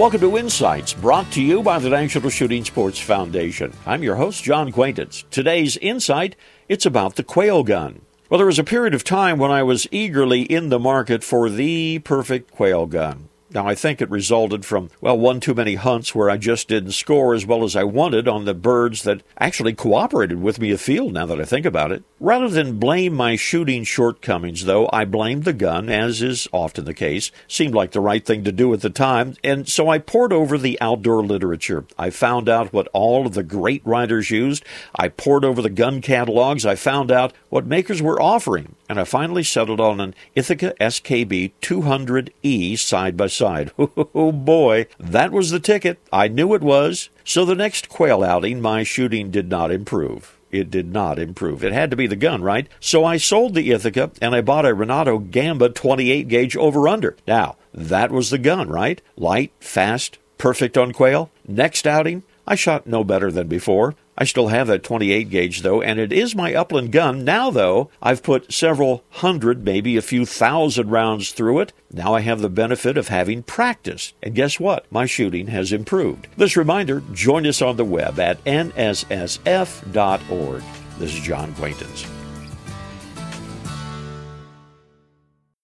Welcome to Insights, brought to you by the National Shooting Sports Foundation. I'm your host, John Quaintance. Today's Insight, it's about the quail gun. Well, there was a period of time when I was eagerly in the market for the perfect quail gun. Now, I think it resulted from, well, one too many hunts where I just didn't score as well as I wanted on the birds that actually cooperated with me afield now that I think about it. Rather than blame my shooting shortcomings, though, I blamed the gun, as is often the case. Seemed like the right thing to do at the time, and so I pored over the outdoor literature. I found out what all of the great writers used. I pored over the gun catalogs. I found out what makers were offering, and I finally settled on an Ithaca SKB 200E side by side. Oh boy, that was the ticket. I knew it was. So the next quail outing, my shooting did not improve. It did not improve. It had to be the gun, right? So I sold the Ithaca and I bought a Renato Gamba 28 gauge over under. Now, that was the gun, right? Light, fast, perfect on quail. Next outing, I shot no better than before. I still have that 28 gauge though, and it is my upland gun. Now though, I've put several hundred, maybe a few thousand rounds through it. Now I have the benefit of having practice. And guess what? My shooting has improved. This reminder, join us on the web at nssf.org. This is John Quaintance.